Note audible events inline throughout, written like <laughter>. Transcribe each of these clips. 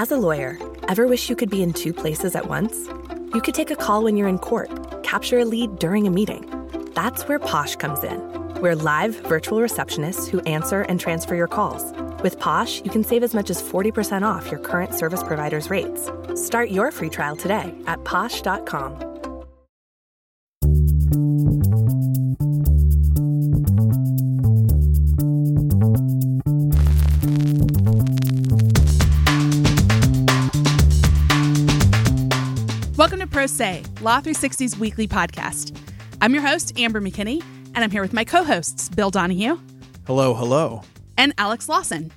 As a lawyer, ever wish you could be in two places at once? You could take a call when you're in court, capture a lead during a meeting. That's where Posh comes in. We're live virtual receptionists who answer and transfer your calls. With Posh, you can save as much as 40% off your current service provider's rates. Start your free trial today at posh.com. Pro Se, Law 360's weekly podcast. I'm your host, Amber McKinney, and I'm here with my co hosts, Bill Donahue Hello, hello. and Alex Lawson.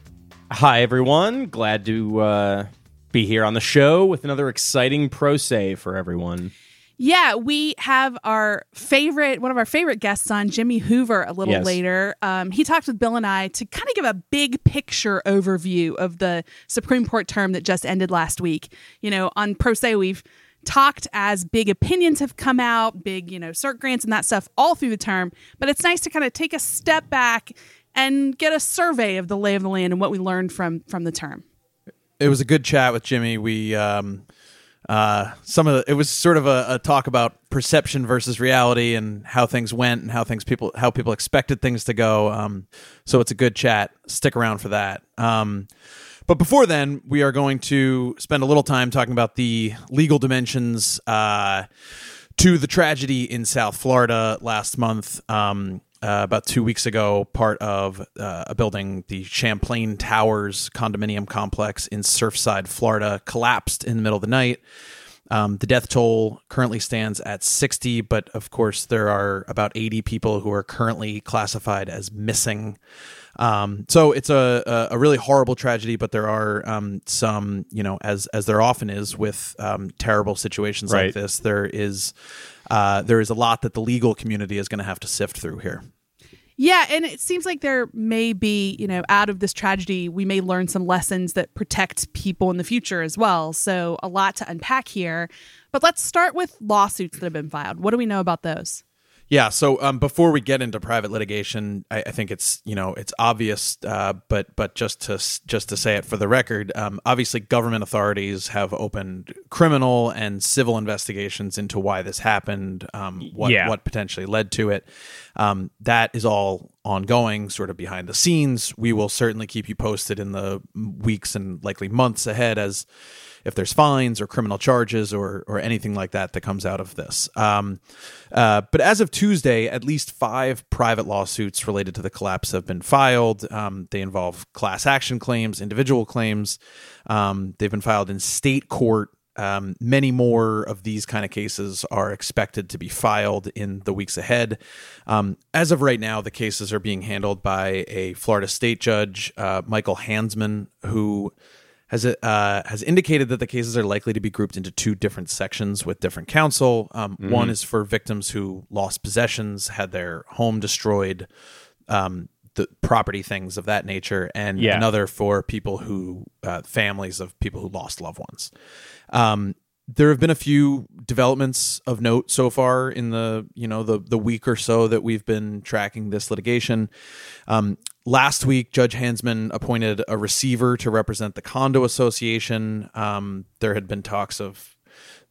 Hi, everyone. Glad to uh, be here on the show with another exciting pro se for everyone. Yeah, we have our favorite, one of our favorite guests on, Jimmy Hoover, a little Yes. later. Um, he talked with Bill and I to kind of give a big picture overview of the Supreme Court term that just ended last week. You know, on Pro Se, we've talked as big opinions have come out, big, you know, cert grants and that stuff all through the term. But it's nice to kind of take a step back and get a survey of the lay of the land and what we learned from from the term. It was a good chat with Jimmy. We um uh some of the, it was sort of a, a talk about perception versus reality and how things went and how things people how people expected things to go. Um so it's a good chat. Stick around for that. Um but before then, we are going to spend a little time talking about the legal dimensions uh, to the tragedy in South Florida last month. Um, uh, about two weeks ago, part of uh, a building, the Champlain Towers condominium complex in Surfside, Florida, collapsed in the middle of the night. Um, the death toll currently stands at 60, but of course, there are about 80 people who are currently classified as missing. Um, so it's a, a, a really horrible tragedy, but there are um, some, you know, as as there often is with um, terrible situations like this, there is uh, there is a lot that the legal community is going to have to sift through here. Yeah, and it seems like there may be, you know, out of this tragedy, we may learn some lessons that protect people in the future as well. So, a lot to unpack here. But let's start with lawsuits that have been filed. What do we know about those? Yeah. So um, before we get into private litigation, I, I think it's you know it's obvious, uh, but but just to just to say it for the record, um, obviously government authorities have opened criminal and civil investigations into why this happened, um, what Yeah. what potentially led to it. Um, that is all ongoing, sort of behind the scenes. We will certainly keep you posted in the weeks and likely months ahead as if there's fines or criminal charges or or anything like that that comes out of this. Um, uh, but as of Tuesday, at least five private lawsuits related to the collapse have been filed. Um, they involve class action claims, individual claims. Um, they've been filed in state court. Um, many more of these kind of cases are expected to be filed in the weeks ahead. Um, as of right now, the cases are being handled by a Florida state judge, uh, Michael Hanzman, who has uh, has indicated that the cases are likely to be grouped into two different sections with different counsel. Um, One is for victims who lost possessions, had their home destroyed, um, the property things of that nature, and Yeah. another for people who uh, families of people who lost loved ones. Um, there have been a few developments of note so far in the you know the the week or so that we've been tracking this litigation. Um, last week, Judge Hanzman appointed a receiver to represent the condo association. Um, there had been talks of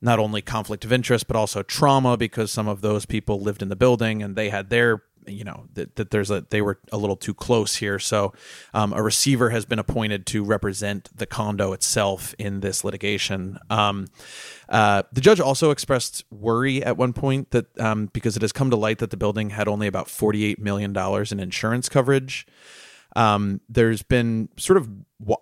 not only conflict of interest but also trauma because some of those people lived in the building and they had their you know that, that there's a they were a little too close here. So um, a receiver has been appointed to represent the condo itself in this litigation. Um, uh, the judge also expressed worry at one point that um, because it has come to light that the building had only about 48 million dollars in insurance coverage. Um, there's been sort of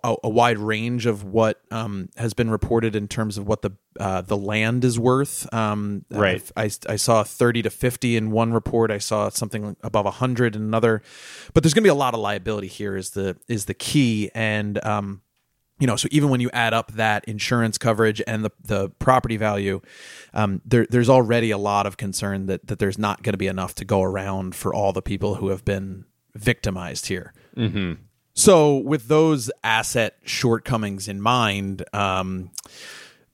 a, wide range of what um, has been reported in terms of what the uh, the land is worth. Um, Right. I, I saw 30 to 50 in one report. I saw something above 100 in another. But there's going to be a lot of liability here. Is the is the key and. Um, you know, so even when you add up that insurance coverage and the, the property value, um, there, there's already a lot of concern that, that there's not going to be enough to go around for all the people who have been victimized here. So, with those asset shortcomings in mind, um,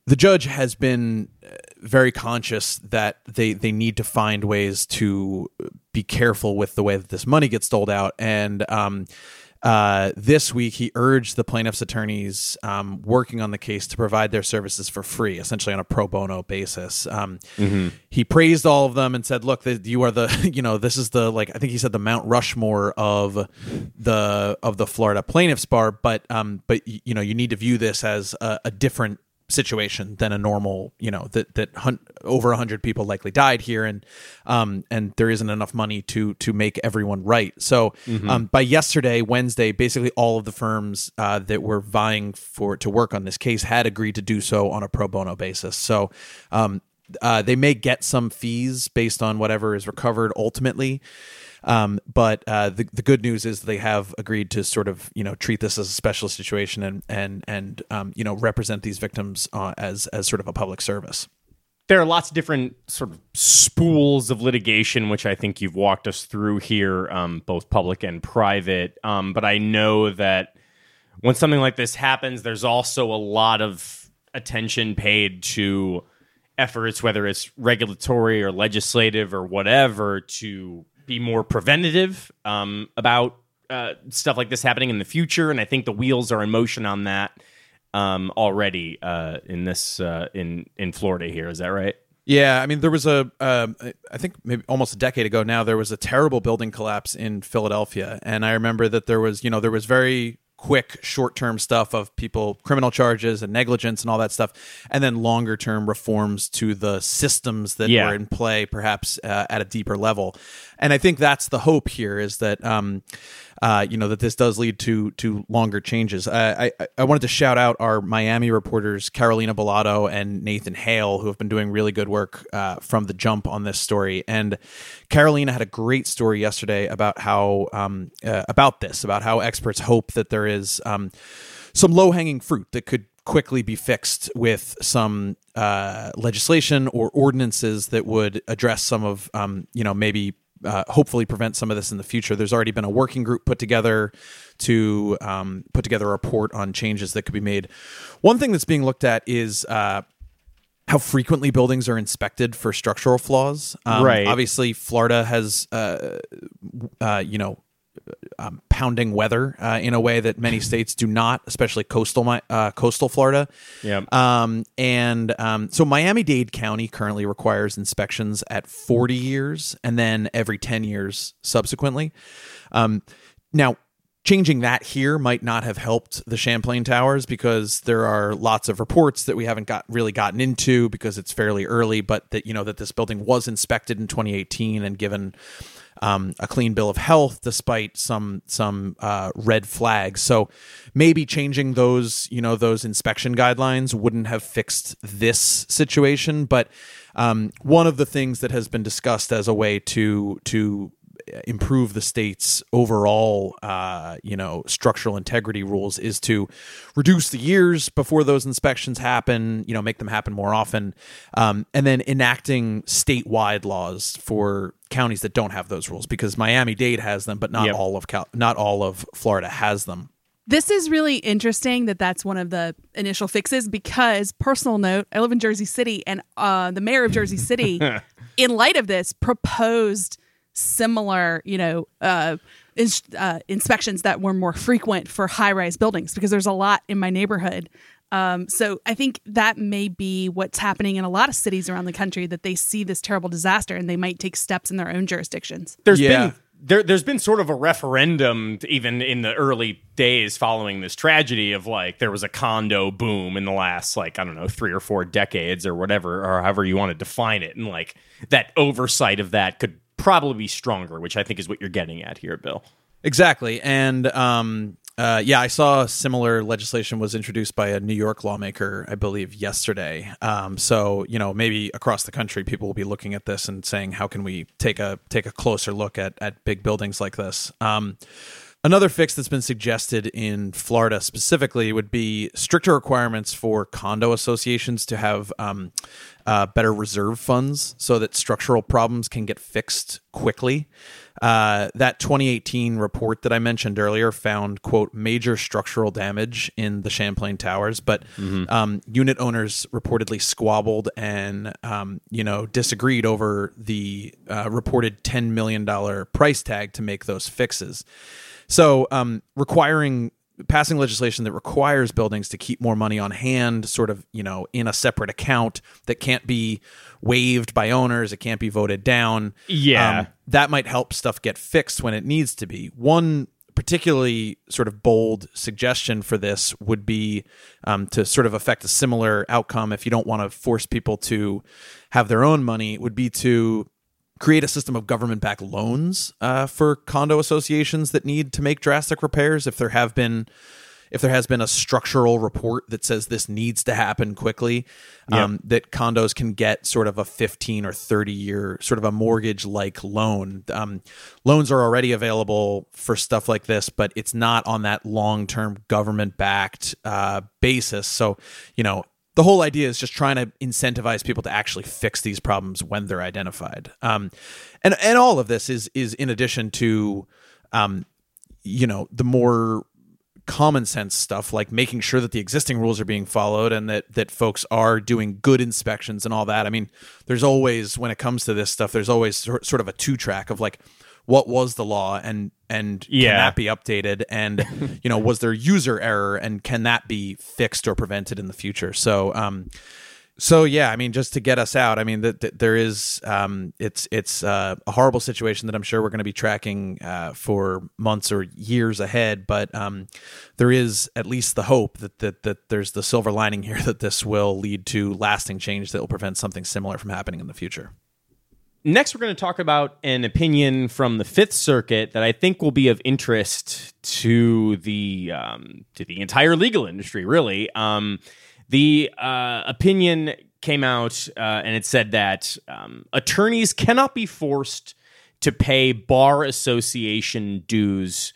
the judge has been uh, very conscious that they they need to find ways to be careful with the way that this money gets doled out. And um, uh, this week he urged the plaintiffs' attorneys um, working on the case to provide their services for free, essentially on a pro bono basis. Um, Mm-hmm. He praised all of them and said, "Look, the, you are the <laughs> you know this is the like I think he said the Mount Rushmore of the of the Florida plaintiffs bar, but um, but you know you need to view this as a, a different." Situation than a normal you know that that hun- over 100 people likely died here and um and there isn't enough money to to make everyone right. So um by yesterday wednesday basically all of the firms uh that were vying for to work on this case had agreed to do so on a pro bono basis. So um uh, they may get some fees based on whatever is recovered ultimately. Um, but uh, the the good news is they have agreed to sort of you know treat this as a special situation and and and um, you know represent these victims uh, as as sort of a public service. there are lots of different sort of spools of litigation, which I think you've walked us through here, um, both public and private. Um, but I know that when something like this happens, there's also a lot of attention paid to efforts, whether it's regulatory or legislative or whatever, to be more preventative um, about uh, stuff like this happening in the future. And I think the wheels are in motion on that um, already uh, in this uh, in in Florida. Here is that right? Yeah, I mean, there was a, um, I think maybe almost a decade ago now, there was a terrible building collapse in Philadelphia, and I remember that there was, you know, there was very quick short-term stuff of people criminal charges and negligence and all that stuff and then longer term reforms to the systems that Yeah. were in play perhaps uh, at a deeper level and i think that's the hope here is that um uh, you know that this does lead to to longer changes. I, I I wanted to shout out our Miami reporters Carolina Bolado and Nathan Hale who have been doing really good work uh, from the jump on this story. And Carolina had a great story yesterday about how um, uh, about this about how experts hope that there is um, some low hanging fruit that could quickly be fixed with some uh, legislation or ordinances that would address some of um, you know maybe uh, hopefully prevent some of this in the future. There's already been a working group put together to um, put together a report on changes that could be made. One thing that's being looked at is uh, how frequently buildings are inspected for structural flaws. Um, Right. Obviously, Florida has, uh, uh, you know, um, pounding weather uh, in a way that many <laughs> states do not, especially coastal uh, coastal Florida. Yep. Um, and um, so Miami Dade County currently requires inspections at 40 years and then every 10 years subsequently. Um, now, changing that here might not have helped the Champlain Towers because there are lots of reports that we haven't got really gotten into because it's fairly early, but that you know that this building was inspected in 2018 and given um, a clean bill of health despite some some uh, red flags. So maybe changing those you know those inspection guidelines wouldn't have fixed this situation. But um, one of the things that has been discussed as a way to to improve the state's overall, uh, you know, structural integrity rules is to reduce the years before those inspections happen. You know, make them happen more often, um, and then enacting statewide laws for counties that don't have those rules because Miami Dade has them, but not Yep. all of Cal- not all of Florida has them. This is really interesting that that's one of the initial fixes because, personal note, I live in Jersey City and uh, the mayor of Jersey City, <laughs> in light of this, proposed similar, you know, uh, ins- uh, inspections that were more frequent for high rise buildings because there's a lot in my neighborhood. Um, so I think that may be what's happening in a lot of cities around the country that they see this terrible disaster and they might take steps in their own jurisdictions. There's Yeah. been there there's been sort of a referendum even in the early days following this tragedy of like there was a condo boom in the last like I don't know 3 or 4 decades or whatever or however you want to define it and like that oversight of that could probably be stronger which I think is what you're getting at here Bill. Exactly, and um, uh, yeah, I saw similar legislation was introduced by a New York lawmaker, I believe, yesterday. Um, so you know, maybe across the country, people will be looking at this and saying, "How can we take a take a closer look at at big buildings like this?" Um, Another fix that's been suggested in Florida specifically would be stricter requirements for condo associations to have um, uh, better reserve funds so that structural problems can get fixed quickly. Uh, that 2018 report that I mentioned earlier found, quote, major structural damage in the Champlain Towers, but um, unit owners reportedly squabbled and, um, you know, disagreed over the uh, reported $10 million price tag to make those fixes. So, um, requiring passing legislation that requires buildings to keep more money on hand, sort of, you know, in a separate account that can't be waived by owners, it can't be voted down. Yeah. Um, that might help stuff get fixed when it needs to be. One particularly sort of bold suggestion for this would be um, to sort of affect a similar outcome if you don't want to force people to have their own money would be to create a system of government backed loans uh, for condo associations that need to make drastic repairs. If there have been if there has been a structural report that says this needs to happen quickly um, that condos can get sort of a 15 or 30 year sort of a mortgage like loan. Um, loans are already available for stuff like this but it's not on that long term government backed uh, basis. So you know the whole idea is just trying to incentivize people to actually fix these problems when they're identified. Um, and and all of this is is in addition to, um, you know, the more common sense stuff like making sure that the existing rules are being followed and that that folks are doing good inspections and all that. I mean, there's always when it comes to this stuff, there's always sort of a two track of like what was the law and and Yeah. can that be updated? And <laughs> you know was there user error and can that be fixed or prevented in the future? So um so yeah i mean just to get us out i mean that that there is um it's it's uh, a horrible situation that i'm sure we're going to be tracking uh, for months or years ahead but um there is at least the hope that that that there's the silver lining here <laughs> that this will lead to lasting change that will prevent something similar from happening in the future Next, we're going to talk about an opinion from the Fifth Circuit that I think will be of interest to the um, to the entire legal industry. Really, um, the uh, opinion came out uh, and it said that um, attorneys cannot be forced to pay bar association dues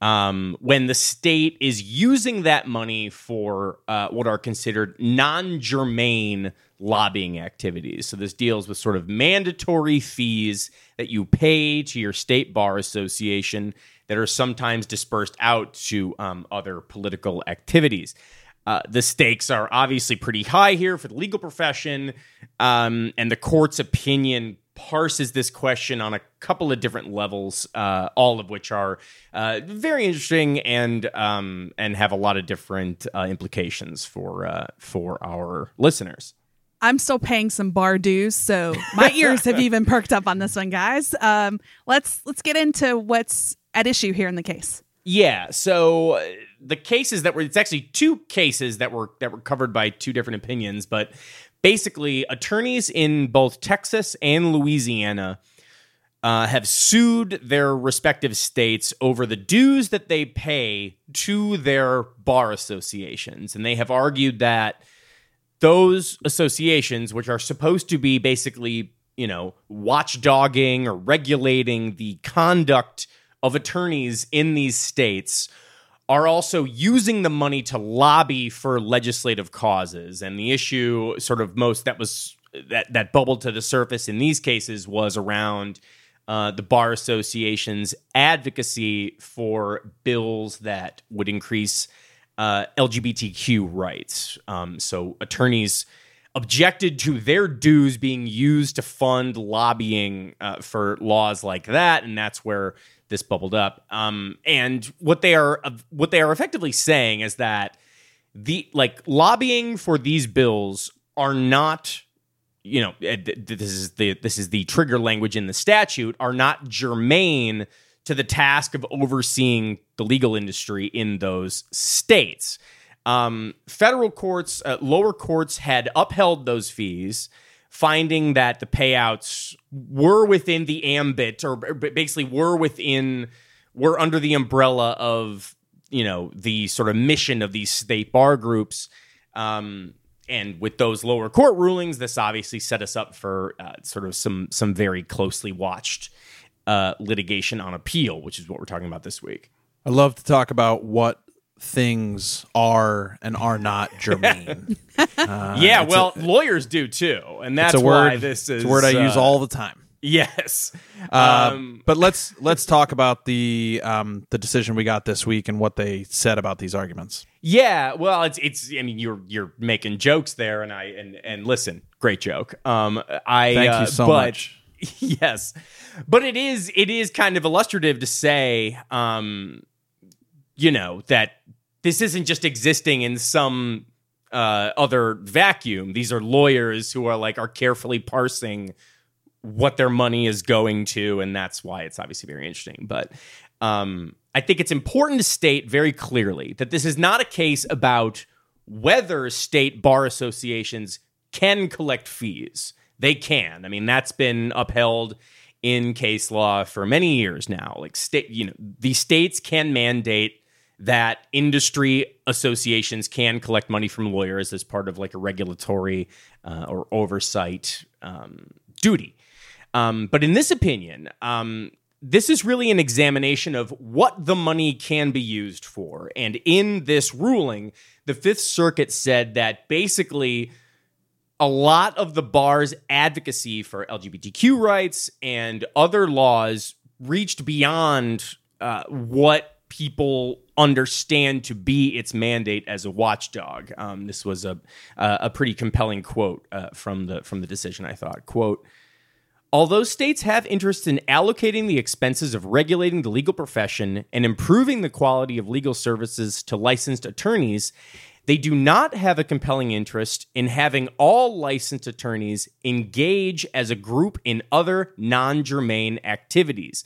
um, when the state is using that money for uh, what are considered non germane lobbying activities. So, this deals with sort of mandatory fees that you pay to your state bar association that are sometimes dispersed out to um, other political activities. Uh, the stakes are obviously pretty high here for the legal profession, um, and the court's opinion parses this question on a couple of different levels, uh, all of which are uh, very interesting and um, and have a lot of different uh, implications for uh, for our listeners. I'm still paying some bar dues, so my <laughs> ears have even perked up on this one, guys. Um, let's let's get into what's at issue here in the case. Yeah. So uh, the cases that were it's actually two cases that were that were covered by two different opinions, but basically attorneys in both Texas and Louisiana uh, have sued their respective states over the dues that they pay to their bar associations, and they have argued that those associations, which are supposed to be basically, you know, watchdogging or regulating the conduct of attorneys in these states, are also using the money to lobby for legislative causes. And the issue, sort of most that was that that bubbled to the surface in these cases was around uh, the bar association's advocacy for bills that would increase uh, LGBTQ rights. Um, so attorneys objected to their dues being used to fund lobbying uh, for laws like that, and that's where this bubbled up. Um, and what they are what they are effectively saying is that the like lobbying for these bills are not you know th- this is the this is the trigger language in the statute are not germane to the task of overseeing the legal industry in those states. Um, federal courts, uh, lower courts had upheld those fees, finding that the payouts were within the ambit, or basically were within, were under the umbrella of, you know, the sort of mission of these state bar groups. Um, and with those lower court rulings, this obviously set us up for uh, sort of some some very closely watched uh, litigation on appeal, which is what we're talking about this week. I love to talk about what things are and are not <laughs> germane. Uh, yeah, well, a, lawyers do too, and that's a why word. this is it's a word I use uh, all the time. Yes, Uh, um, but let's let's talk about the um, the decision we got this week and what they said about these arguments. yeah. Well, it's it's. I mean, you're you're making jokes there, and I and and listen, great joke. Um, I Thank uh, you so but, much. <laughs> yes, but it is it is kind of illustrative to say, um, you know, that this isn't just existing in some uh, other vacuum. These are lawyers who are like are carefully parsing what their money is going to, and that's why it's obviously very interesting. But um, I think it's important to state very clearly that this is not a case about whether state bar associations can collect fees. They can. I mean, that's been upheld in case law for many years now. Like state, you know, the states can mandate that industry associations can collect money from lawyers as part of like a regulatory uh, or oversight um, duty. Um, but in this opinion, um, this is really an examination of what the money can be used for. And in this ruling, the Fifth Circuit said that basically a lot of the bar's advocacy for LGBTQ rights and other laws reached beyond uh, what people understand to be its mandate as a watchdog. Um, this was a a pretty compelling quote uh, from the from the decision. I thought quote. Although states have interest in allocating the expenses of regulating the legal profession and improving the quality of legal services to licensed attorneys, they do not have a compelling interest in having all licensed attorneys engage as a group in other non germane activities.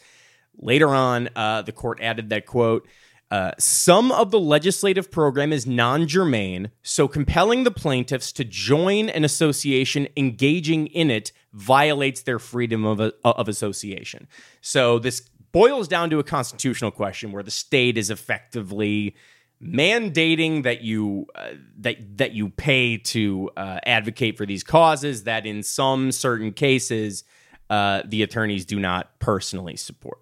Later on, uh, the court added that quote, uh, some of the legislative program is non germane, so compelling the plaintiffs to join an association engaging in it violates their freedom of, of association. So this boils down to a constitutional question where the state is effectively mandating that you uh, that that you pay to uh, advocate for these causes that in some certain cases uh, the attorneys do not personally support.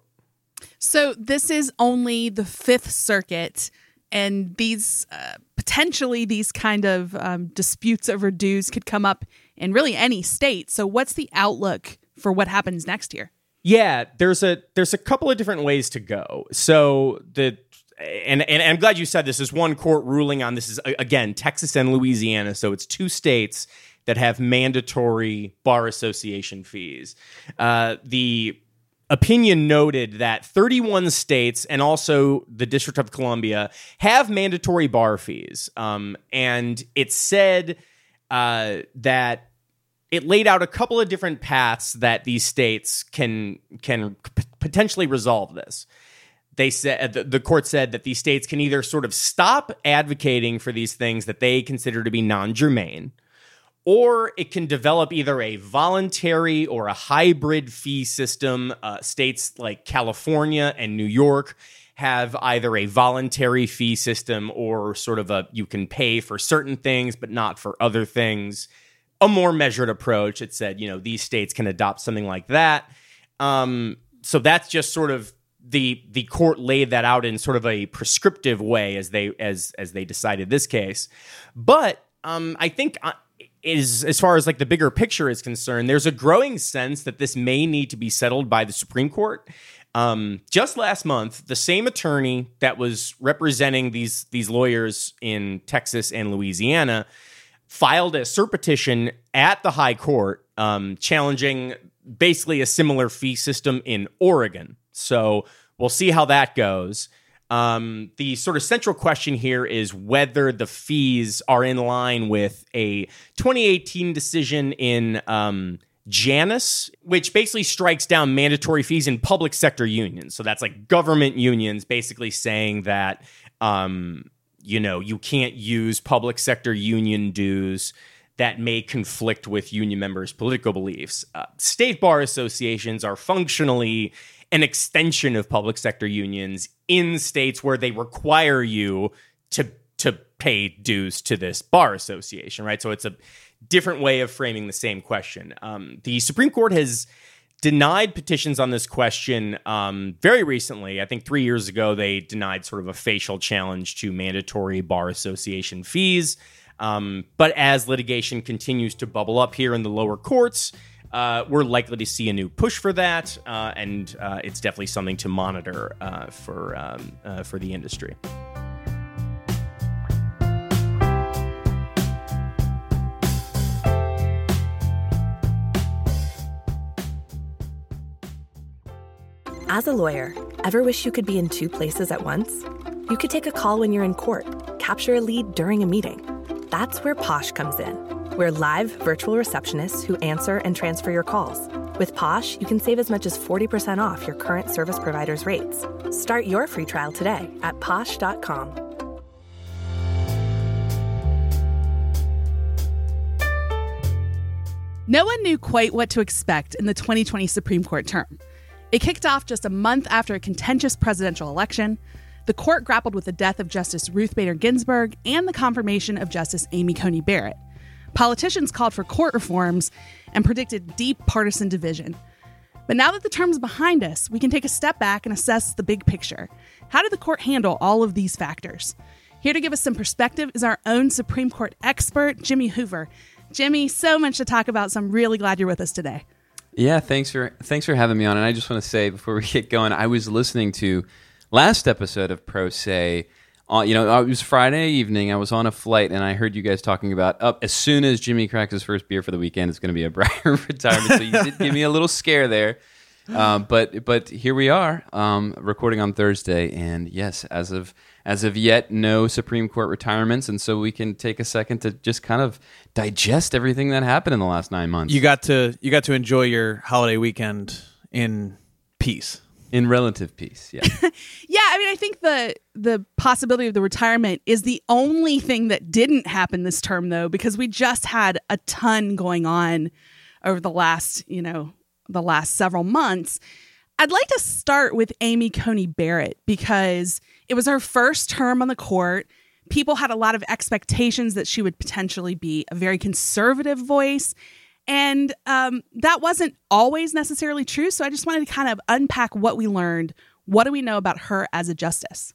So this is only the Fifth Circuit, and these uh, potentially these kind of um, disputes over dues could come up in really any state. So what's the outlook for what happens next year? Yeah, there's a there's a couple of different ways to go. So the and, and I'm glad you said this. is one court ruling on this is again Texas and Louisiana. So it's two states that have mandatory bar association fees. Uh, the opinion noted that 31 states and also the District of Columbia have mandatory bar fees. Um, and it said uh, that it laid out a couple of different paths that these states can can p- potentially resolve this. They said the, court said that these states can either sort of stop advocating for these things that they consider to be non-germane, or it can develop either a voluntary or a hybrid fee system. Uh, states like California and New York have either a voluntary fee system or sort of a you can pay for certain things but not for other things. A more measured approach. It said, you know, these states can adopt something like that. Um, so that's just sort of the the court laid that out in sort of a prescriptive way as they as as they decided this case. But um, I think uh, is as far as like the bigger picture is concerned, there's a growing sense that this may need to be settled by the Supreme Court. Um, just last month, the same attorney that was representing these these lawyers in Texas and Louisiana filed a cert petition at the High Court um, challenging basically a similar fee system in Oregon. So we'll see how that goes. Um, the sort of central question here is whether the fees are in line with a 2018 decision in um, Janus, which basically strikes down mandatory fees in public sector unions. So that's like government unions basically saying that, um, you know, you can't use public sector union dues that may conflict with union members' political beliefs. Uh, state bar associations are functionally an extension of public sector unions in states where they require you to to pay dues to this bar association, right? So it's a different way of framing the same question. Um, the Supreme Court has denied petitions on this question um, very recently. I think three years ago, they denied sort of a facial challenge to mandatory bar association fees. Um, but as litigation continues to bubble up here in the lower courts, uh, we're likely to see a new push for that, uh, and uh, it's definitely something to monitor uh, for um, uh, for the industry. As a lawyer, ever wish you could be in two places at once? You could take a call when you're in court, capture a lead during a meeting. That's where Posh comes in. We're live virtual receptionists who answer and transfer your calls. With Posh, you can save as much as 40% off your current service provider's rates. Start your free trial today at posh.com. No one knew quite what to expect in the 2020 Supreme Court term. It kicked off just a month after a contentious presidential election. The court grappled with the death of Justice Ruth Bader Ginsburg and the confirmation of Justice Amy Coney Barrett. Politicians called for court reforms and predicted deep partisan division. But now that the term is behind us, we can take a step back and assess the big picture. How did the court handle all of these factors? Here to give us some perspective is our own Supreme Court expert, Jimmy Hoover. Jimmy, so much to talk about, so I'm really glad you're with us today. Yeah, thanks for thanks for having me on. And I just want to say before we get going, I was listening to last episode of Pro Se. Uh, you know, it was Friday evening. I was on a flight and I heard you guys talking about up as soon as Jimmy cracks his first beer for the weekend, it's going to be a <laughs> Breyer retirement. So you did give me a little scare there. Um, but but here we are, um, recording on Thursday, and yes, as of as of yet, no Supreme Court retirements, and so we can take a second to just kind of digest everything that happened in the last nine months. You got to you got to enjoy your holiday weekend in peace. In relative peace, yeah. <laughs> Yeah, I mean, I think the the possibility of the retirement is the only thing that didn't happen this term, though, because we just had a ton going on over the last, you know, the last several months. I'd like to start with Amy Coney Barrett because it was her first term on the court. People had a lot of expectations that she would potentially be a very conservative voice. And um, that wasn't always necessarily true. So I just wanted to kind of unpack what we learned. What do we know about her as a justice?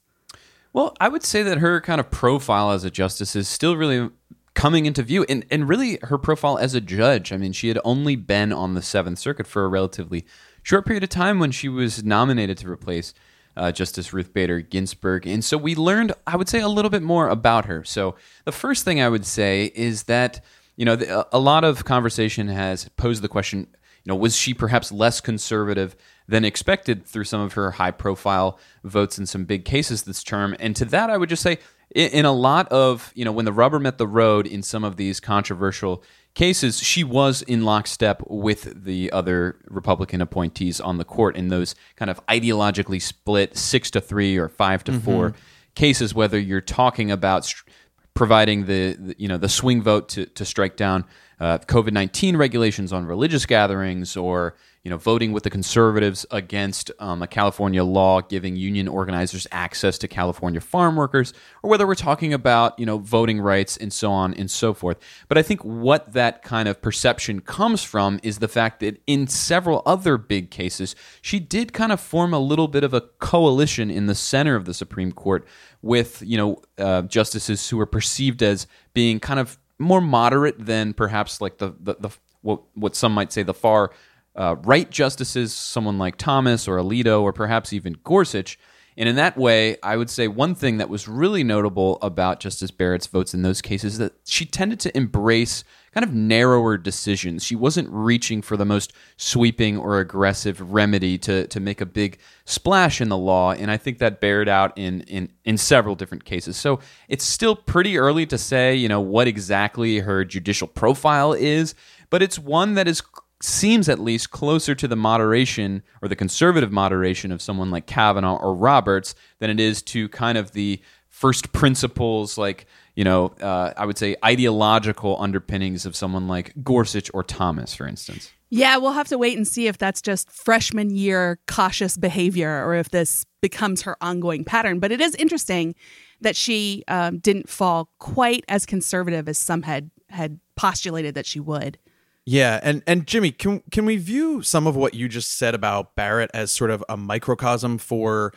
Well, I would say that her kind of profile as a justice is still really coming into view, and, and really her profile as a judge. I mean, she had only been on the Seventh Circuit for a relatively short period of time when she was nominated to replace uh, Justice Ruth Bader Ginsburg. And so we learned, I would say, a little bit more about her. So the first thing I would say is that, you know, the, a lot of conversation has posed the question, you know, was she perhaps less conservative than expected through some of her high profile votes in some big cases this term? And to that, I would just say, in, in a lot of, you know, when the rubber met the road in some of these controversial cases, she was in lockstep with the other Republican appointees on the court in those kind of ideologically split six to three or five to mm-hmm. four cases. Whether you're talking about str- providing the, the you know the swing vote to to strike down uh, COVID nineteen regulations on religious gatherings, or you know voting with the conservatives against um, a California law giving union organizers access to California farm workers, or whether we're talking about you know voting rights and so on and so forth. But I think what that kind of perception comes from is the fact that in several other big cases, she did kind of form a little bit of a coalition in the center of the Supreme Court with you know uh, justices who were perceived as being kind of more moderate than perhaps like the the, the what what some might say the far uh, right justices, someone like Thomas or Alito or perhaps even Gorsuch. And in that way, I would say one thing that was really notable about Justice Barrett's votes in those cases that she tended to embrace kind of narrower decisions. She wasn't reaching for the most sweeping or aggressive remedy to, to make a big splash in the law. And I think that bared out in, in, in several different cases. So it's still pretty early to say, you know, what exactly her judicial profile is, but it's one that is seems at least closer to the moderation or the conservative moderation of someone like Kavanaugh or Roberts than it is to kind of the first principles, like, you know, uh, I would say ideological underpinnings of someone like Gorsuch or Thomas, for instance. Yeah, we'll have to wait and see if that's just freshman year cautious behavior or if this becomes her ongoing pattern. But it is interesting that she um, didn't fall quite as conservative as some had had postulated that she would. Yeah, and and Jimmy, can can we view some of what you just said about Barrett as sort of a microcosm for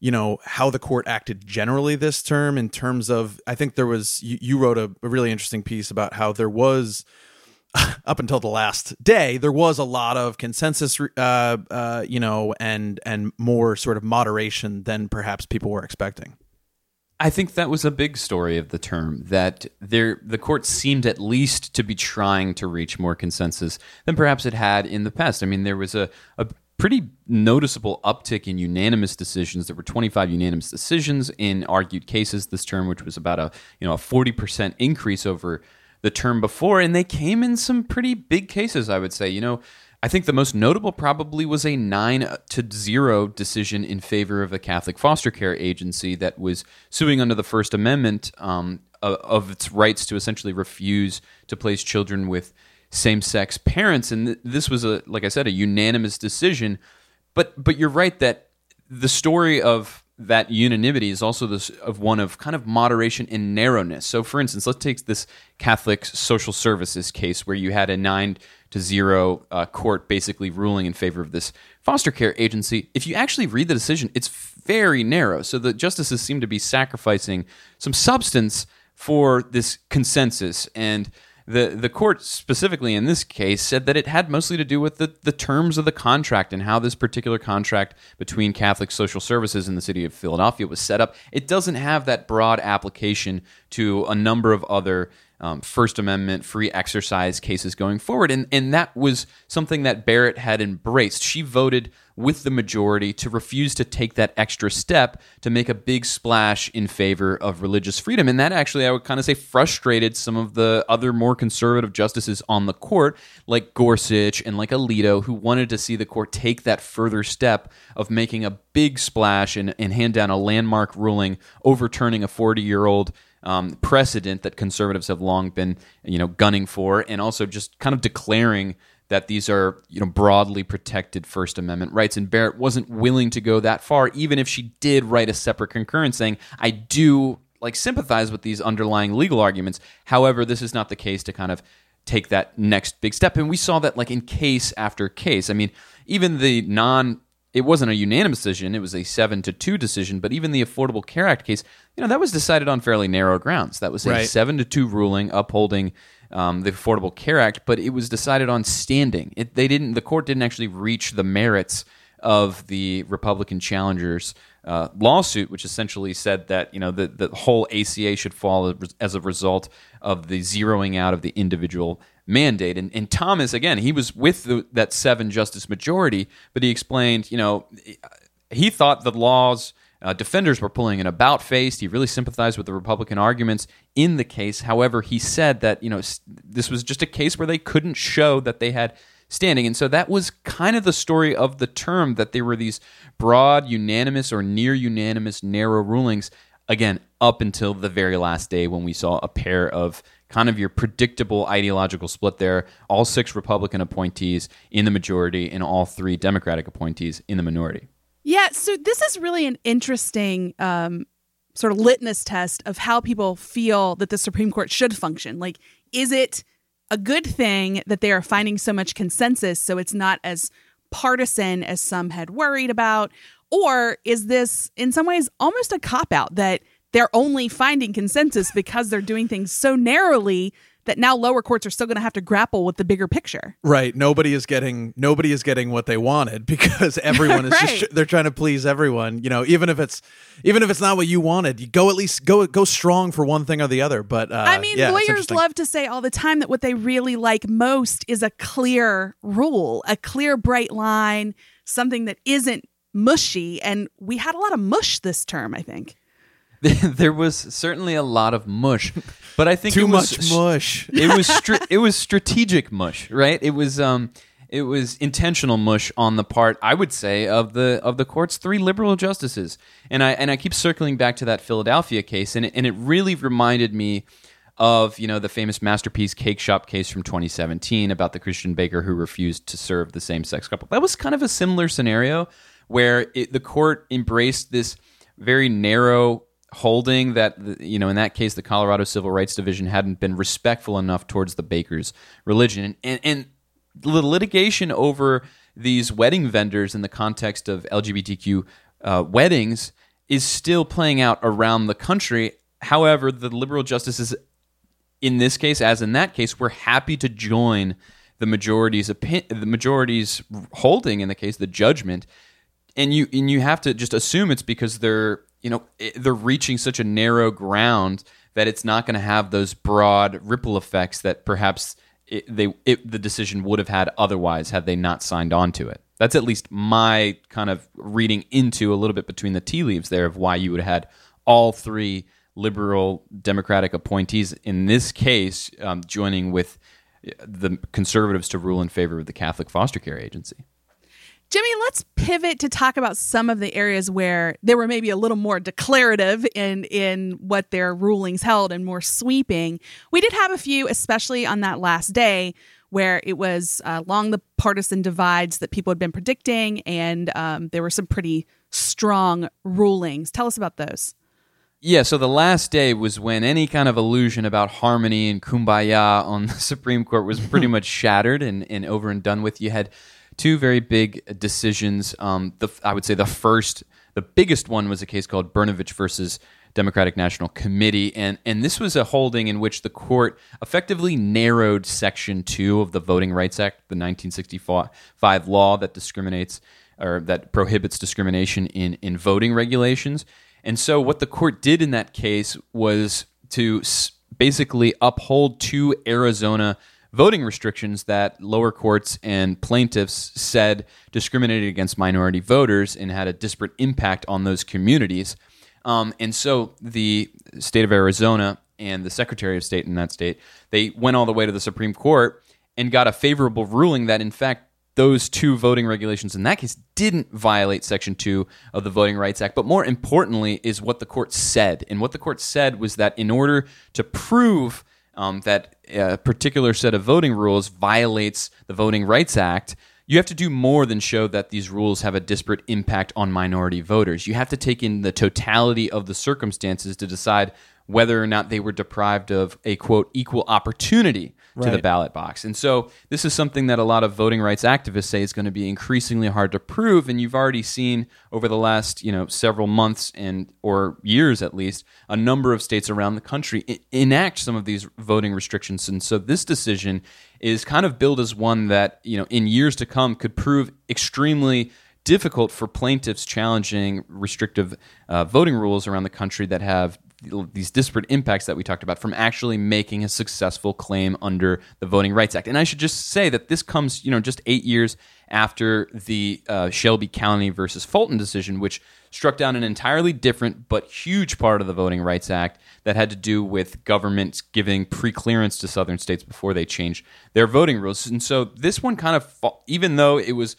you know how the court acted generally this term in terms of I think there was you, you wrote a, a really interesting piece about how there was <laughs> up until the last day there was a lot of consensus uh, uh, you know and and more sort of moderation than perhaps people were expecting. I think that was a big story of the term that there the court seemed at least to be trying to reach more consensus than perhaps it had in the past. I mean, there was a, a pretty noticeable uptick in unanimous decisions. There were 25 unanimous decisions in argued cases this term, which was about a you know a 40 percent increase over the term before, and they came in some pretty big cases. I would say, you know. I think the most notable probably was a nine to zero decision in favor of a Catholic foster care agency that was suing under the First Amendment um, of its rights to essentially refuse to place children with same-sex parents and th- this was a like I said a unanimous decision but but you're right that the story of that unanimity is also this of one of kind of moderation and narrowness. So, for instance, let's take this Catholic social services case where you had a nine to zero uh, court basically ruling in favor of this foster care agency. If you actually read the decision, it's very narrow. So the justices seem to be sacrificing some substance for this consensus and the the court specifically in this case said that it had mostly to do with the, the terms of the contract and how this particular contract between Catholic Social Services and the city of Philadelphia was set up. It doesn't have that broad application to a number of other um, First Amendment free exercise cases going forward. And, and that was something that Barrett had embraced. She voted with the majority to refuse to take that extra step to make a big splash in favor of religious freedom. And that actually, I would kind of say, frustrated some of the other more conservative justices on the court, like Gorsuch and like Alito, who wanted to see the court take that further step of making a big splash and, and hand down a landmark ruling overturning a 40 year old um, precedent that conservatives have long been, you know, gunning for, and also just kind of declaring that these are, you know, broadly protected First Amendment rights. And Barrett wasn't willing to go that far, even if she did write a separate concurrence saying, "I do like sympathize with these underlying legal arguments. However, this is not the case to kind of." take that next big step and we saw that like in case after case i mean even the non it wasn't a unanimous decision it was a 7 to 2 decision but even the affordable care act case you know that was decided on fairly narrow grounds that was a Right. 7 to 2 ruling upholding um, the affordable care act but it was decided on standing it, they didn't the court didn't actually reach the merits of the republican challengers uh, lawsuit which essentially said that you know the, the whole aca should fall as a result of the zeroing out of the individual mandate. And, and Thomas, again, he was with the, that seven justice majority, but he explained, you know, he thought the laws. Uh, defenders were pulling an about face. He really sympathized with the Republican arguments in the case. However, he said that you know this was just a case where they couldn't show that they had standing, and so that was kind of the story of the term that there were these broad, unanimous or near unanimous, narrow rulings. Again, up until the very last day when we saw a pair of kind of your predictable ideological split there. All six Republican appointees in the majority, and all three Democratic appointees in the minority. Yeah, so this is really an interesting um, sort of litmus test of how people feel that the Supreme Court should function. Like, is it a good thing that they are finding so much consensus so it's not as partisan as some had worried about? Or is this, in some ways, almost a cop out that they're only finding consensus because they're doing things so narrowly that now lower courts are still going to have to grapple with the bigger picture? Right. Nobody is getting nobody is getting what they wanted <laughs> because <laughs> everyone is Right. just they're trying to please everyone. You know, even if it's even if it's not what you wanted, you go at least go go strong for one thing or the other. But uh, I mean, yeah, lawyers love to say all the time that what they really like most is a clear rule, a clear, bright line, something that isn't mushy. And we had a lot of mush this term, I think. <laughs> there was certainly a lot of mush, but I think too it was much mush. it was <laughs> str- it was strategic mush, right? It was um it was intentional mush on the part I would say of the of the court's three liberal justices. And I and I keep circling back to that Philadelphia case and it, and it really reminded me of, you know, the famous Masterpiece Cakeshop case from 2017 about the Christian baker who refused to serve the same-sex couple. That was kind of a similar scenario where it, the court embraced this very narrow holding that you know in that case the Colorado Civil Rights Division hadn't been respectful enough towards the baker's religion and and the litigation over these wedding vendors in the context of LGBTQ uh, weddings is still playing out around the country. However, the liberal justices in this case, as in that case, were happy to join the majority's opi- the majority's holding in the case, the judgment, and you and you have to just assume it's because they're you know i- they're reaching such a narrow ground that it's not going to have those broad ripple effects that perhaps it, they it, the decision would have had otherwise had they not signed on to it. That's at least my kind of reading into a little bit between the tea leaves there of why you would have had all three liberal Democratic appointees in this case um, joining with the conservatives to rule in favor of the Catholic foster care agency. Jimmy, let's pivot to talk about some of the areas where they were maybe a little more declarative in in what their rulings held and more sweeping. We did have a few, especially on that last day, where it was uh, along the partisan divides that people had been predicting, and um, there were some pretty strong rulings. Tell us about those. Yeah, so the last day was when any kind of illusion about harmony and kumbaya on the <laughs> Supreme Court was pretty <laughs> much shattered and, and over and done with. You had two very big decisions. Um, the, I would say the first, the biggest one was a case called Brnovich versus Democratic National Committee, and and this was a holding in which the court effectively narrowed Section Two of the Voting Rights Act, the 1965 law that discriminates or that prohibits discrimination in in voting regulations. And so, what the court did in that case was to basically uphold two Arizona voting restrictions that lower courts and plaintiffs said discriminated against minority voters and had a disparate impact on those communities. Um, and so the state of Arizona and the Secretary of State in that state, they went all the way to the Supreme Court and got a favorable ruling that, in fact, those two voting regulations in that case didn't violate Section 2 of the Voting Rights Act. But more importantly, is what the court said. And what the court said was that in order to prove um, that a particular set of voting rules violates the Voting Rights Act, you have to do more than show that these rules have a disparate impact on minority voters. You have to take in the totality of the circumstances to decide whether or not they were deprived of a quote equal opportunity to the ballot box. And so this is something that a lot of voting rights activists say is going to be increasingly hard to prove and you've already seen over the last, you know, several months and or years at least a number of states around the country enact some of these voting restrictions. And so this decision is kind of billed as one that, you know, in years to come could prove extremely difficult for plaintiffs challenging restrictive uh, voting rules around the country that have these disparate impacts that we talked about from actually making a successful claim under the Voting Rights Act. And I should just say that this comes, you know, just eight years after the uh, Shelby County versus Fulton decision, which struck down an entirely different but huge part of the Voting Rights Act that had to do with governments giving pre-clearance to southern states before they changed their voting rules. And so this one kind of, even though it was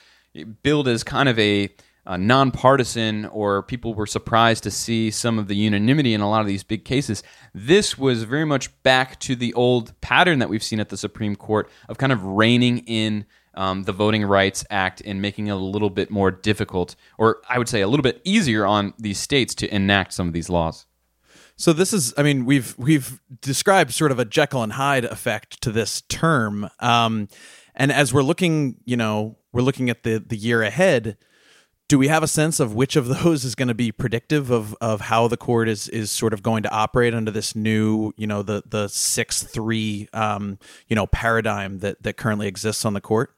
billed as kind of a uh, nonpartisan or people were surprised to see some of the unanimity in a lot of these big cases. This was very much back to the old pattern that we've seen at the Supreme Court of kind of reining in um, the Voting Rights Act and making it a little bit more difficult, or I would say a little bit easier on these states to enact some of these laws. So this is, I mean, we've we've described sort of a Jekyll and Hyde effect to this term, um, and as we're looking, you know, we're looking at the the year ahead do we have a sense of which of those <laughs> is going to be predictive of, of how the court is is sort of going to operate under this new you know the the six three um, you know paradigm that that currently exists on the court?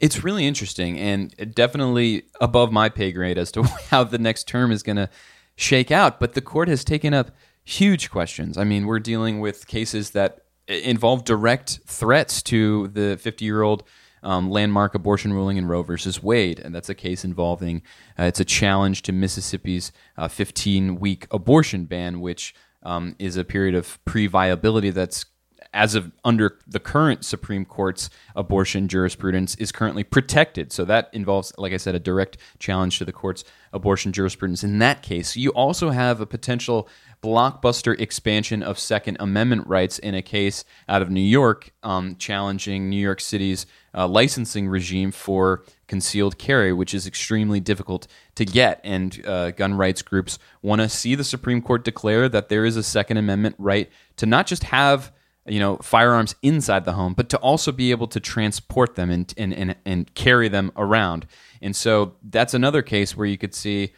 It's really interesting and definitely above my pay grade as to <laughs> how the next term is going to shake out. But the court has taken up huge questions. I mean, we're dealing with cases that involve direct threats to the 50 year old um, landmark abortion ruling in Roe versus Wade, and that's a case involving uh, it's a challenge to Mississippi's 15 uh, week abortion ban, which um, is a period of pre viability that's as of under the current Supreme Court's abortion jurisprudence is currently protected. So that involves, like I said, a direct challenge to the court's abortion jurisprudence. In that case, you also have a potential blockbuster expansion of Second Amendment rights in a case out of New York um, challenging New York City's uh, licensing regime for concealed carry, which is extremely difficult to get. And uh, gun rights groups want to see the Supreme Court declare that there is a Second Amendment right to not just have you know firearms inside the home, but to also be able to transport them and and and, and carry them around. And so that's another case where you could see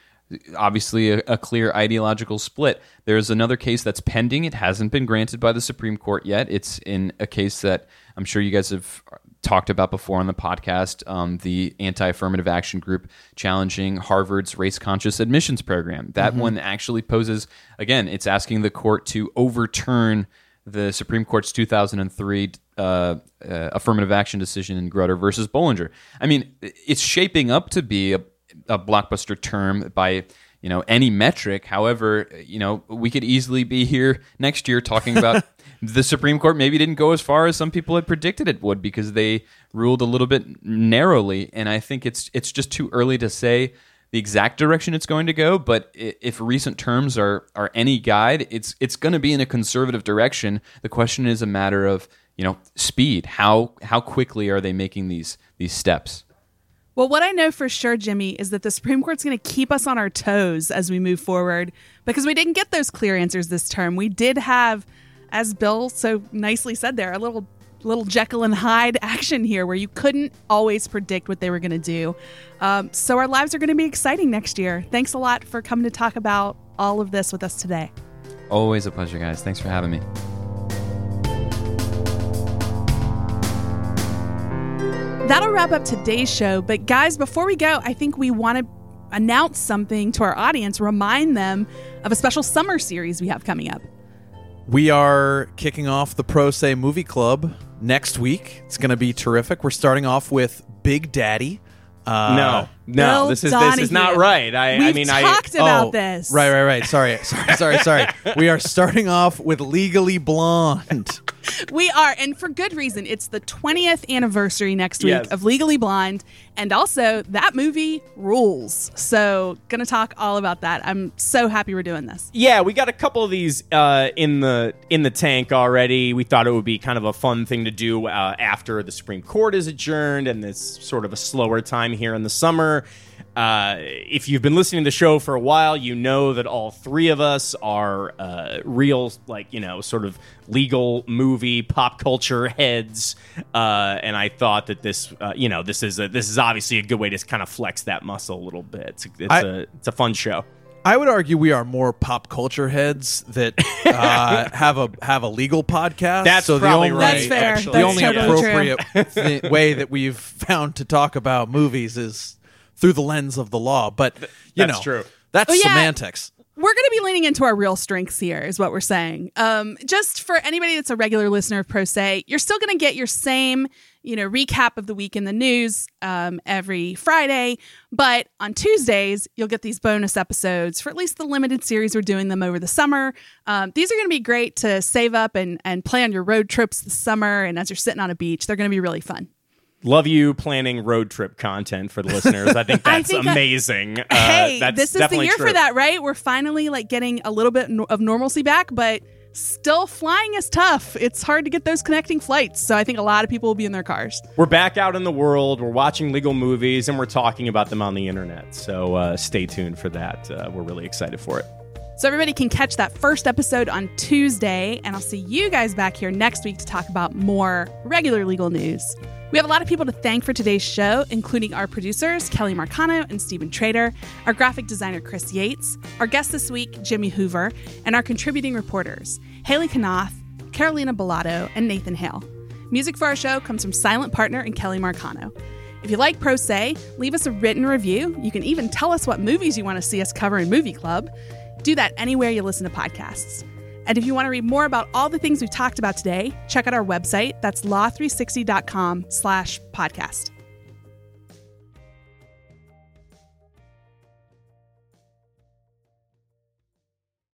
obviously a, a, clear ideological split. There's another case that's pending. It hasn't been granted by the Supreme Court yet. It's in a case that I'm sure you guys have talked about before on the podcast um, the anti affirmative action group challenging Harvard's race conscious admissions program. That mm-hmm. one actually poses, again, it's asking the court to overturn the Supreme Court's 2003 uh, uh, affirmative action decision in Grutter versus Bollinger. I mean, it's shaping up to be a, a blockbuster term by you know any metric. However, you know we could easily be here next year talking about <laughs> the Supreme Court maybe didn't go as far as some people had predicted it would because they ruled a little bit narrowly, and I think it's it's just too early to say the exact direction it's going to go. But if recent terms are are any guide, it's it's going to be in a conservative direction. The question is a matter of you know speed. How how quickly are they making these these steps? Well, what I know for sure, Jimmy, is that the Supreme Court's going to keep us on our toes as we move forward because we didn't get those clear answers this term. We did have, as Bill so nicely said there, a little little Jekyll and Hyde <laughs> action here where you couldn't always predict what they were going to do. Um, so our lives are going to be exciting next year. Thanks a lot for coming to talk about all of this with us today. Always a pleasure, guys. Thanks for having me. That'll wrap up today's show. But guys, before we go, I think we want to announce something to our audience, remind them of a special summer series we have coming up. We are kicking off the Pro Say Movie Club next week. It's going to be terrific. We're starting off with Big Daddy. Uh, no, no, Bill this is this is not right. I, We've I mean, talked I about oh, this. Right, right, right. Sorry, <laughs> sorry, sorry, sorry. we are starting off with Legally Blonde. <laughs> We are, and for good reason. It's the 20th anniversary next week Yes. of Legally Blonde, and also that movie rules. So, gonna talk all about that. I'm so happy we're doing this. yeah, we got a couple of these uh, in the in the tank already. We thought it would be kind of a fun thing to do uh, after the Supreme Court is adjourned and this sort of a slower time here in the summer. Uh, if you've been listening to the show for a while, you know that all three of us are uh, real, like you know, sort of legal movie pop culture heads. Uh, and I thought that this, uh, you know, this is a, this is obviously a good way to kind of flex that muscle a little bit. It's, it's I- a it's a fun show. I would argue we are more pop culture heads that uh, <laughs> have a have a legal podcast. That's so probably the only, right. That's fair. actually. The That's only totally true. appropriate <laughs> thi- way that we've found to talk about movies is through the lens of the law. But you That's know, true. That's Oh, yeah. semantics. We're going to be leaning into our real strengths here, is what we're saying. Um, just for anybody that's a regular listener of Pro Say, you're still going to get your same, you know, recap of the week in the news um, every Friday. But on Tuesdays, you'll get these bonus episodes for at least the limited series we're doing them over the summer. Um, these are going to be great to save up and and plan your road trips this summer. And as you're sitting on a beach, they're going to be really fun. Love you planning road trip content for the listeners. I think <laughs> I that's think that- amazing. Uh, hey, this is the year true. for that, right? We're finally like getting a little bit of normalcy back, but still flying is tough. It's hard to get those connecting flights. So I think a lot of people will be in their cars. We're back out in the world. We're watching legal movies and we're talking about them on the internet. So uh, stay tuned for that. Uh, we're really excited for it. So everybody can catch that first episode on Tuesday, and I'll see you guys back here next week to talk about more regular legal news. We have a lot of people to thank for today's show, including our producers, Kelly Marcano and Stephen Trader, our graphic designer, Chris Yates, our guest this week, Jimmy Hoover, and our contributing reporters, Hailey Konnath, Carolina Bolado, and Nathan Hale. Music for our show comes from Silent Partner and Kelly Marcano. If you like Pro Say, leave us a written review. You can even tell us what movies you want to see us cover in Movie Club. Do that anywhere you listen to podcasts. And if you want to read more about all the things we've talked about today, check out our website. That's law360.com slash podcast.